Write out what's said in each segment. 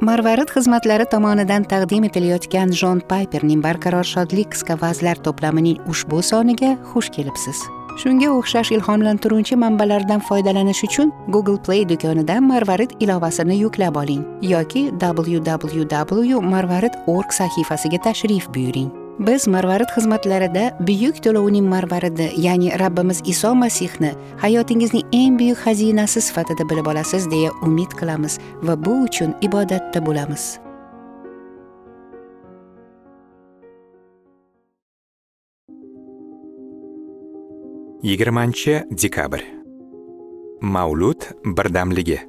marvarid xizmatlari tomonidan taqdim etilayotgan jon payperning barqaror shodlik qisqa vazlar to'plamining ushbu soniga xush kelibsiz. Shunga o'xshash ilhomlantiruvchi manbalardan foydalanish uchun google play do'konidan marvarid ilovasini yuklab oling yoki www marvarid org sahifasiga tashrif buyuring. Biz marvarid xizmatlarida buyuk to'lovning marvaridi ya'ni rabbimiz iso masihni hayotingizning eng buyuk xazinasi sifatida bilib olasiz deya umid qilamiz va bu uchun ibodatda bo'lamiz. Yigirmanchi dekabr. Mavlud birdamligi.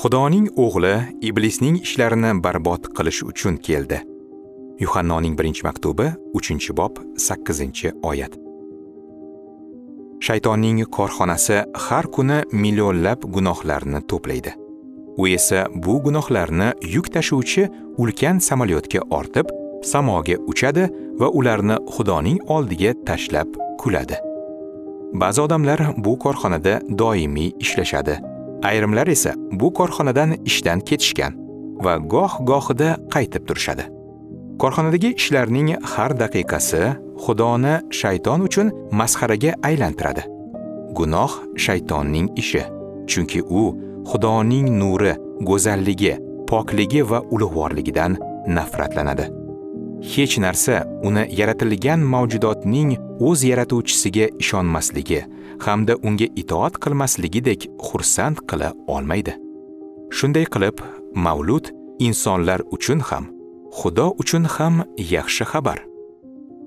Xudoning o'g'li iblisning ishlarini barbod qilish uchun keldi. Yuhannoning birinchi maktubi uchinchi bob sakkizinchi oyat. Shaytonning korxonasi har kuni millionlab gunohlarni to'playdi. U esa bu gunohlarni yuk tashuvchi ulkan samolyotga ortib samoga uchadi va ularni xudoning oldiga tashlab kuladi. Ba'zi odamlar bu korxonada doimiy ishlashadi. Ayrimlar esa bu korxonadan ishdan ketishgan va goh gohida qaytib turishadi. Korxonadagi ishlarning har daqiqasi xudoni shayton uchun masxaraga aylantiradi. Gunoh shaytonning ishi chunki u xudoning nuri go'zalligi pokligi va ulug'vorligidan nafratlanadi. Hech narsa uni yaratilgan mavjudotning o'z yaratuvchisiga ishonmasligi hamda unga itoat qilmasligidek xursand qila olmaydi. Shunday qilib mavlud insonlar uchun ham xudo uchun ham yaxshi xabar.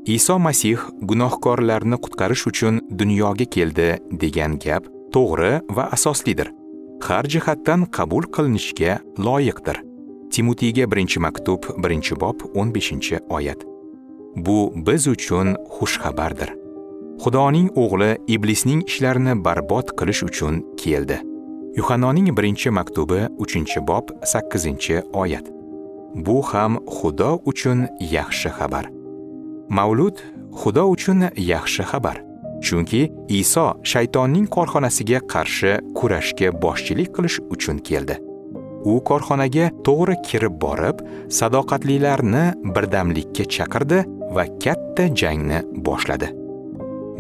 Iso masih gunohkorlarni qutqarish uchun dunyoga keldi degan gap to'g'ri va asoslidir. Har jihatdan qabul qilinishga loyiqdir. Timotiyga birinchi maktub birinchi bob 15 oyat. Bu biz uchun xushxabardir. Xudoning o'g'li iblisning ishlarini barbod qilish uchun keldi. Yuhannoning birinchi maktubi 3 bob 8 oyat. Bu ham xudo uchun yaxshi xabar. Mavlud xudo uchun yaxshi xabar. Chunki iso shaytonning korxonasiga qarshi kurashga boshchilik qilish uchun keldi. U korxonaga to'g'ri kirib borib sadoqatlilarni birdamlikka chaqirdi va katta jangni boshladi.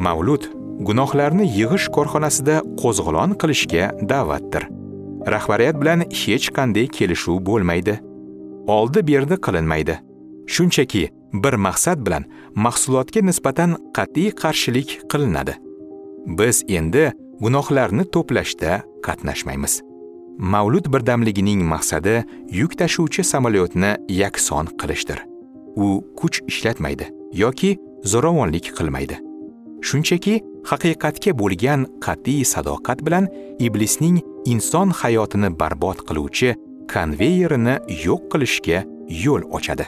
Mavlud gunohlarni yig'ish korxonasida qo'zg'olon qilishga da'vatdir. Rahbariyat bilan hech qanday kelishuv bo'lmaydi. Oldi berdi qilinmaydi. Shunchaki bir maqsad bilan mahsulotga nisbatan qat'iy qarshilik qilinadi. Biz endi gunohlarni to'plashda qatnashmaymiz. Mavlud birdamligining maqsadi yuk tashuvchi samolyotni yakson qilishdir. U kuch ishlatmaydi yoki zo'ravonlik qilmaydi. Shunchaki haqiqatga bo'lgan qat'iy sadoqat bilan iblisning inson hayotini barbod qiluvchi konveyerini yo'q qilishga yo'l ochadi.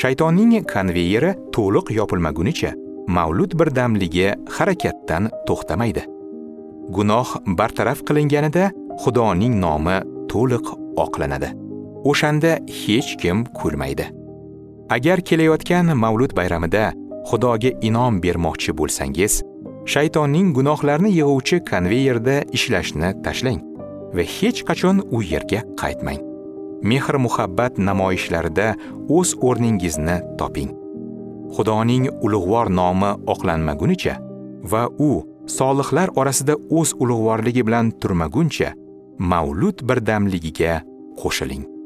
Shaytonning konveyeri to'liq yopilmagunicha mavlud birdamligi harakatdan to'xtamaydi. Gunoh bartaraf qilinganida xudoning nomi to'liq oqlanadi. O'shanda hech kim kulmaydi agar kelayotgan mavlud bayramida xudoga inom bermoqchi bo'lsangiz shaytonning gunohlarni yig'uvchi konveyerda ishlashni tashlang. Va hech qachon u yerga qaytmang. Mehr muhabbat namoyishlarida o'z o'rningizni toping. Xudoning ulug'vor nomi oqlanmagunicha va u solihlar orasida o'z ulug'vorligi bilan turmaguncha mavlud birdamligiga qo'shiling.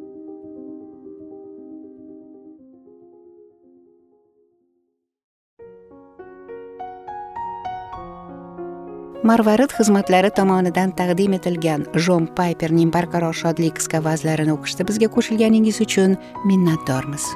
Marvarid xizmatlari tomonidan taqdim etilgan jon payperning barqaror shodlik qisqa vazlarini o'qishda bizga qo'shilganingiz uchun minnatdormiz.